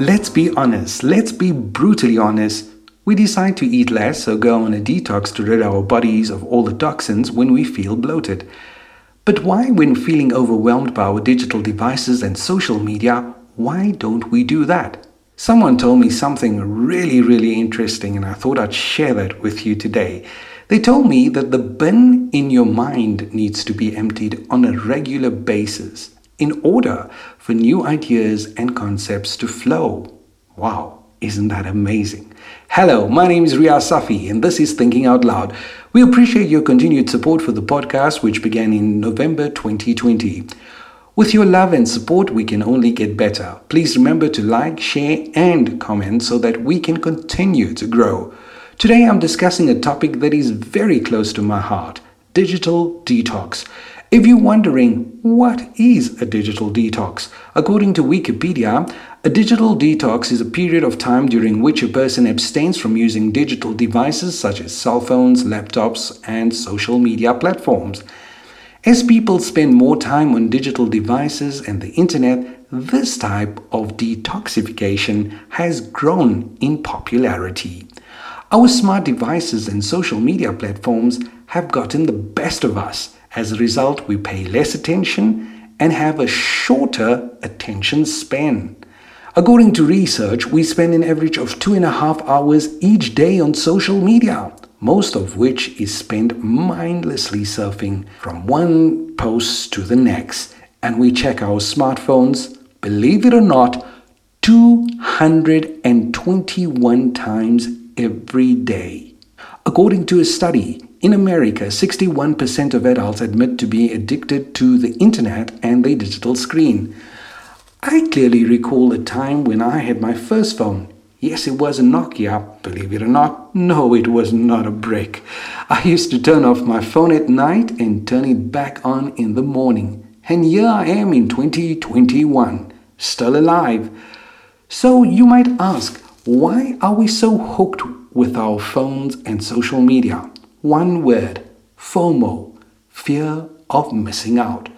Let's be honest, let's be brutally honest. We decide to eat less or go on a detox to rid our bodies of all the toxins when we feel bloated. But why, when feeling overwhelmed by our digital devices and social media, why don't we do that? Someone told me something really, really interesting, and I thought I'd share that with you today. They told me that the bin in your mind needs to be emptied on a regular basis in order for new ideas and concepts to flow. Wow, isn't that amazing? Hello, my name is Riaz Safi, and this is Thinking Out Loud. We appreciate your continued support for the podcast, which began in November 2020. With your love and support, we can only get better. Please remember to like, share, and comment so that we can continue to grow. Today, I'm discussing a topic that is very close to my heart digital detox. If you're wondering what is a digital detox, according to Wikipedia, a digital detox is a period of time during which a person abstains from using digital devices such as cell phones, laptops, and social media platforms. As people spend more time on digital devices and the internet, this type of detoxification has grown in popularity. Our smart devices and social media platforms have gotten the best of us. As a result, we pay less attention and have a shorter attention span. According to research, we spend an average of two and a half hours each day on social media, most of which is spent mindlessly surfing from one post to the next. And we check our smartphones, believe it or not, 221 times every day. According to a study, in America, 61% of adults admit to be addicted to the internet and the digital screen. I clearly recall a time when I had my first phone. Yes, it was a Nokia, believe it or not. No, it was not a brick. I used to turn off my phone at night and turn it back on in the morning. And here I am in 2021, still alive. So you might ask, why are we so hooked with our phones and social media? One word FOMO, fear of missing out.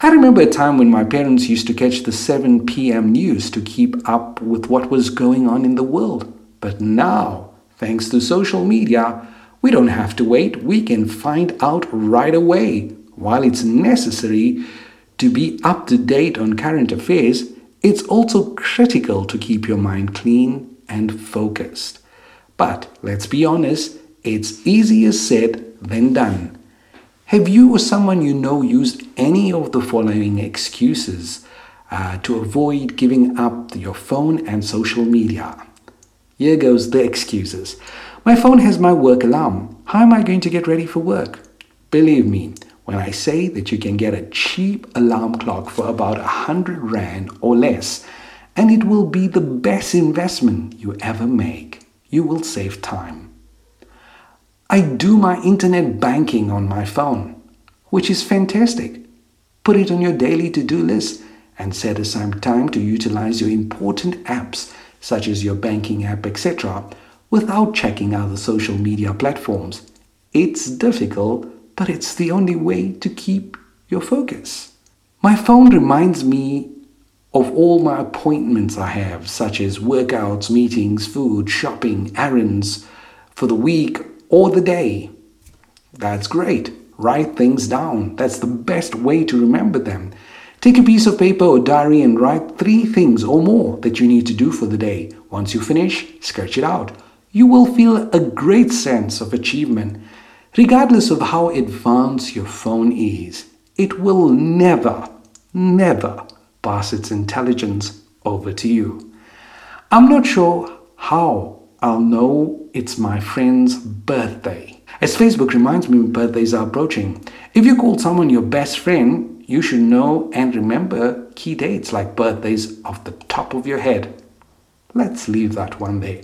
I remember a time when my parents used to catch the 7 p.m. news to keep up with what was going on in the world. But now, thanks to social media, we don't have to wait. We can find out right away. While it's necessary to be up to date on current affairs, it's also critical to keep your mind clean and focused. But let's be honest, it's easier said than done. Have you or someone you know used any of the following excuses uh, to avoid giving up your phone and social media? Here goes the excuses. My phone has my work alarm. How am I going to get ready for work? Believe me, when I say that you can get a cheap alarm clock for about a hundred rand or less, and it will be the best investment you ever make, you will save time. I do my internet banking on my phone, which is fantastic. Put it on your daily to do list and set aside time to utilize your important apps, such as your banking app, etc., without checking other social media platforms. It's difficult but it's the only way to keep your focus. My phone reminds me of all my appointments I have, such as workouts, meetings, food, shopping, errands for the week or the day. That's great. Write things down. That's the best way to remember them. Take a piece of paper or diary and write three things or more that you need to do for the day. Once you finish, sketch it out. You will feel a great sense of achievement Regardless of how advanced your phone is, it will never, never pass its intelligence over to you. I'm not sure how I'll know it's my friend's birthday. As Facebook reminds me birthdays are approaching. If you call someone your best friend, you should know and remember key dates like birthdays off the top of your head. Let's leave that one there.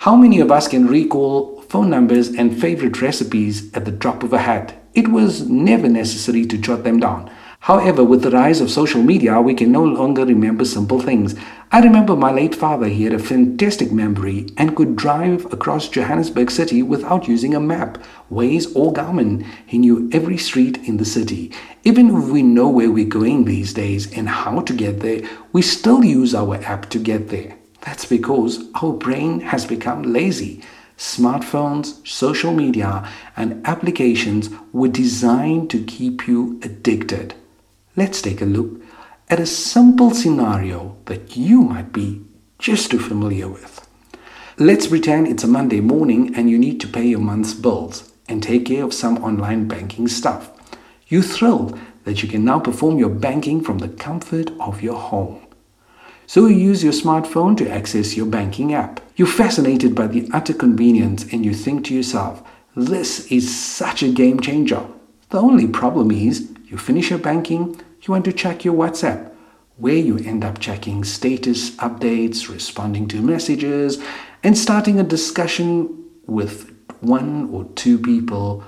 How many of us can recall phone numbers, and favorite recipes at the drop of a hat. It was never necessary to jot them down. However, with the rise of social media, we can no longer remember simple things. I remember my late father, he had a fantastic memory and could drive across Johannesburg city without using a map, Waze or Garmin. He knew every street in the city. Even if we know where we're going these days and how to get there, we still use our app to get there. That's because our brain has become lazy. Smartphones, social media, and applications were designed to keep you addicted. Let's take a look at a simple scenario that you might be just too familiar with. Let's pretend it's a Monday morning and you need to pay your month's bills and take care of some online banking stuff. You're thrilled that you can now perform your banking from the comfort of your home. So you use your smartphone to access your banking app. You're fascinated by the utter convenience and you think to yourself, this is such a game changer. The only problem is you finish your banking, you want to check your WhatsApp, where you end up checking status updates, responding to messages, and starting a discussion with one or two people,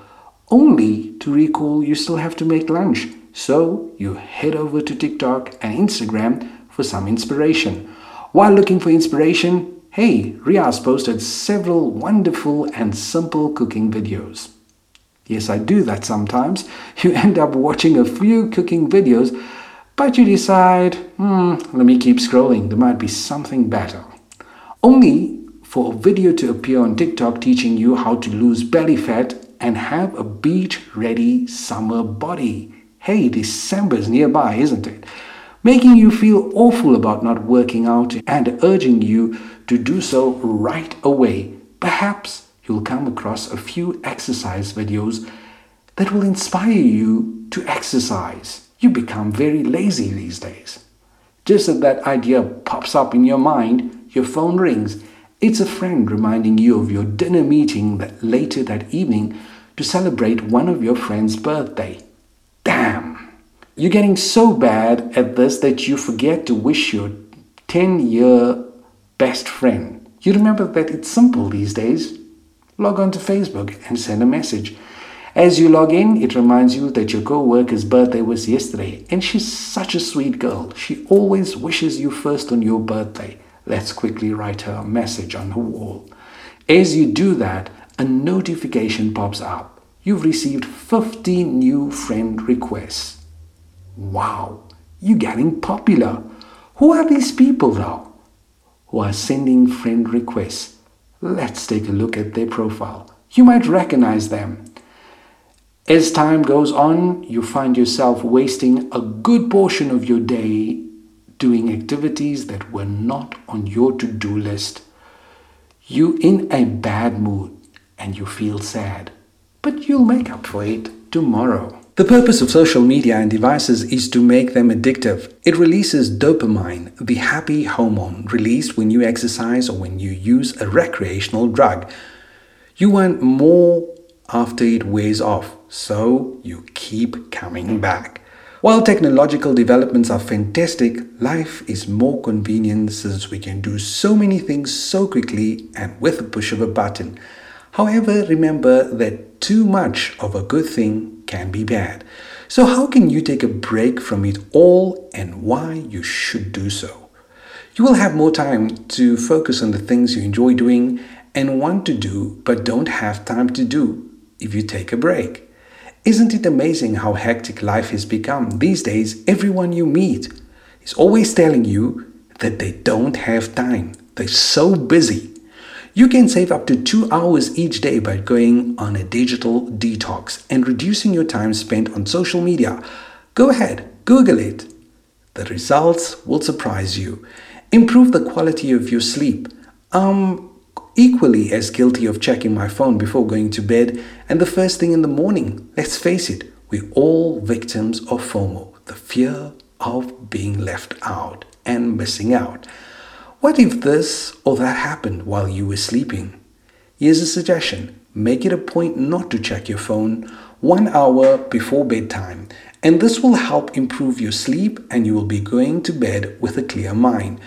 only to recall you still have to make lunch. So you head over to TikTok and Instagram for some inspiration. While looking for inspiration, hey, Riaz posted several wonderful and simple cooking videos. Yes, I do that sometimes. You end up watching a few cooking videos, but you decide, hmm, let me keep scrolling. There might be something better. Only for a video to appear on TikTok teaching you how to lose belly fat and have a beach ready summer body. Hey, December's nearby, isn't it? Making you feel awful about not working out and urging you to do so right away. Perhaps you'll come across a few exercise videos that will inspire you to exercise. You become very lazy these days. Just as that idea pops up in your mind, your phone rings. It's a friend reminding you of your dinner meeting that later that evening to celebrate one of your friend's birthday. Damn! You're getting so bad at this that you forget to wish your 10 year best friend. You remember that it's simple these days log on to Facebook and send a message. As you log in, it reminds you that your co worker's birthday was yesterday, and she's such a sweet girl. She always wishes you first on your birthday. Let's quickly write her a message on the wall. As you do that, a notification pops up. You've received 50 new friend requests. Wow, you're getting popular. Who are these people, though, who are sending friend requests? Let's take a look at their profile. You might recognize them. As time goes on, you find yourself wasting a good portion of your day doing activities that were not on your to do list. You're in a bad mood and you feel sad, but you'll make up for it tomorrow. The purpose of social media and devices is to make them addictive. It releases dopamine, the happy hormone released when you exercise or when you use a recreational drug. You want more after it wears off, so you keep coming back. While technological developments are fantastic, life is more convenient since we can do so many things so quickly and with a push of a button. However, remember that too much of a good thing can be bad. So, how can you take a break from it all and why you should do so? You will have more time to focus on the things you enjoy doing and want to do but don't have time to do if you take a break. Isn't it amazing how hectic life has become? These days, everyone you meet is always telling you that they don't have time. They're so busy. You can save up to two hours each day by going on a digital detox and reducing your time spent on social media. Go ahead, Google it. The results will surprise you. Improve the quality of your sleep. I'm equally as guilty of checking my phone before going to bed and the first thing in the morning. Let's face it, we're all victims of FOMO, the fear of being left out and missing out. What if this or that happened while you were sleeping? Here's a suggestion make it a point not to check your phone one hour before bedtime, and this will help improve your sleep and you will be going to bed with a clear mind.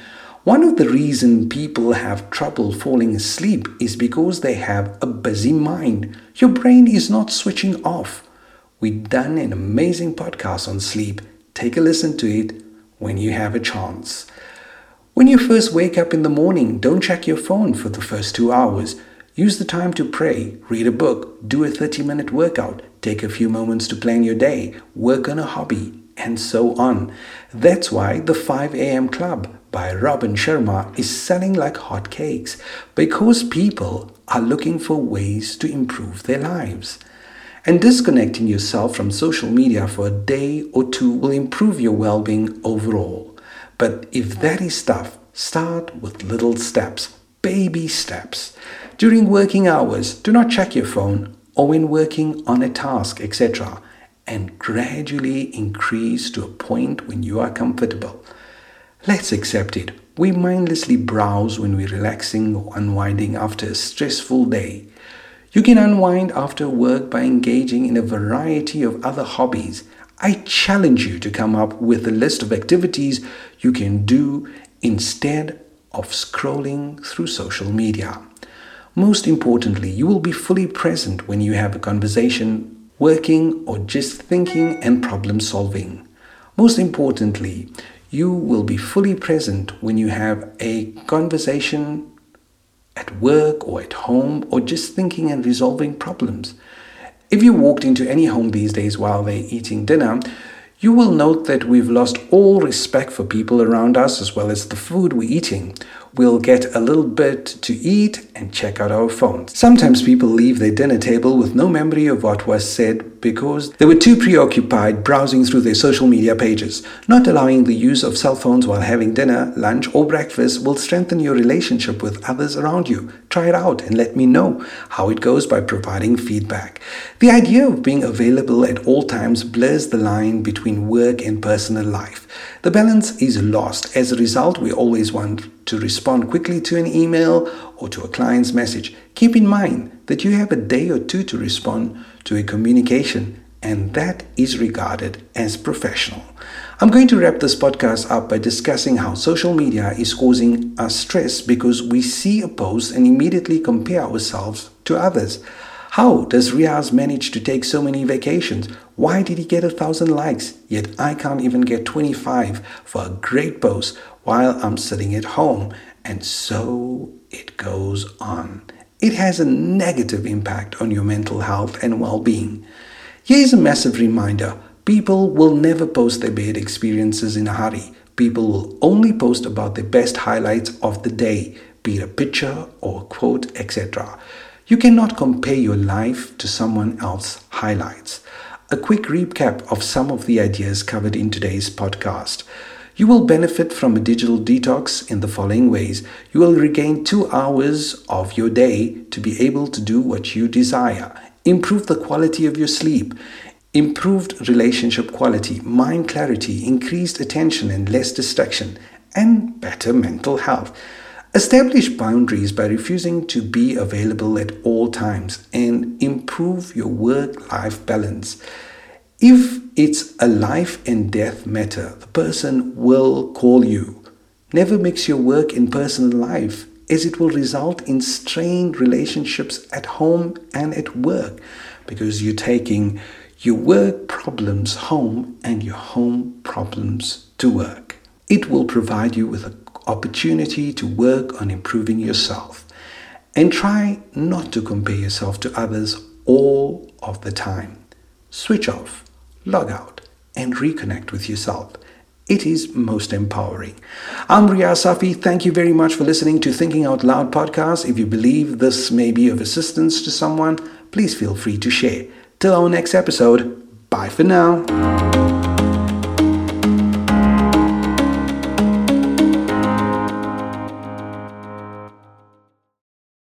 One of the reasons people have trouble falling asleep is because they have a busy mind. Your brain is not switching off. We've done an amazing podcast on sleep. take a listen to it when you have a chance. When you first wake up in the morning, don't check your phone for the first two hours. Use the time to pray, read a book, do a 30 minute workout, take a few moments to plan your day, work on a hobby, and so on. That's why the 5 a.m. Club by Robin Sharma is selling like hotcakes because people are looking for ways to improve their lives. And disconnecting yourself from social media for a day or two will improve your well being overall. But if that is tough, start with little steps, baby steps. During working hours, do not check your phone or when working on a task, etc., and gradually increase to a point when you are comfortable. Let's accept it. We mindlessly browse when we're relaxing or unwinding after a stressful day. You can unwind after work by engaging in a variety of other hobbies. I challenge you to come up with a list of activities you can do instead of scrolling through social media. Most importantly, you will be fully present when you have a conversation, working, or just thinking and problem solving. Most importantly, you will be fully present when you have a conversation at work or at home or just thinking and resolving problems. If you walked into any home these days while they're eating dinner, you will note that we've lost all respect for people around us as well as the food we're eating we'll get a little bit to eat and check out our phones. Sometimes people leave their dinner table with no memory of what was said because they were too preoccupied browsing through their social media pages. Not allowing the use of cell phones while having dinner, lunch, or breakfast will strengthen your relationship with others around you. Try it out and let me know how it goes by providing feedback. The idea of being available at all times blurs the line between work and personal life. The balance is lost. As a result, we always want to respond quickly to an email or to a client's message. Keep in mind that you have a day or two to respond to a communication, and that is regarded as professional. I'm going to wrap this podcast up by discussing how social media is causing us stress because we see a post and immediately compare ourselves to others. How does Riaz manage to take so many vacations? Why did he get a thousand likes? Yet I can't even get 25 for a great post while I'm sitting at home. And so it goes on. It has a negative impact on your mental health and well being. Here's a massive reminder people will never post their bad experiences in a hurry. People will only post about the best highlights of the day, be it a picture or a quote, etc. You cannot compare your life to someone else's highlights. A quick recap of some of the ideas covered in today's podcast. You will benefit from a digital detox in the following ways. You will regain two hours of your day to be able to do what you desire. Improve the quality of your sleep. Improved relationship quality, mind clarity, increased attention and less distraction, and better mental health. Establish boundaries by refusing to be available at all times and improve your work life balance. If it's a life and death matter, the person will call you. Never mix your work and personal life, as it will result in strained relationships at home and at work because you're taking your work problems home and your home problems to work. It will provide you with an opportunity to work on improving yourself and try not to compare yourself to others all of the time. Switch off log out, and reconnect with yourself. It is most empowering. I'm Riaz Safi. Thank you very much for listening to Thinking Out Loud podcast. If you believe this may be of assistance to someone, please feel free to share. Till our next episode, bye for now.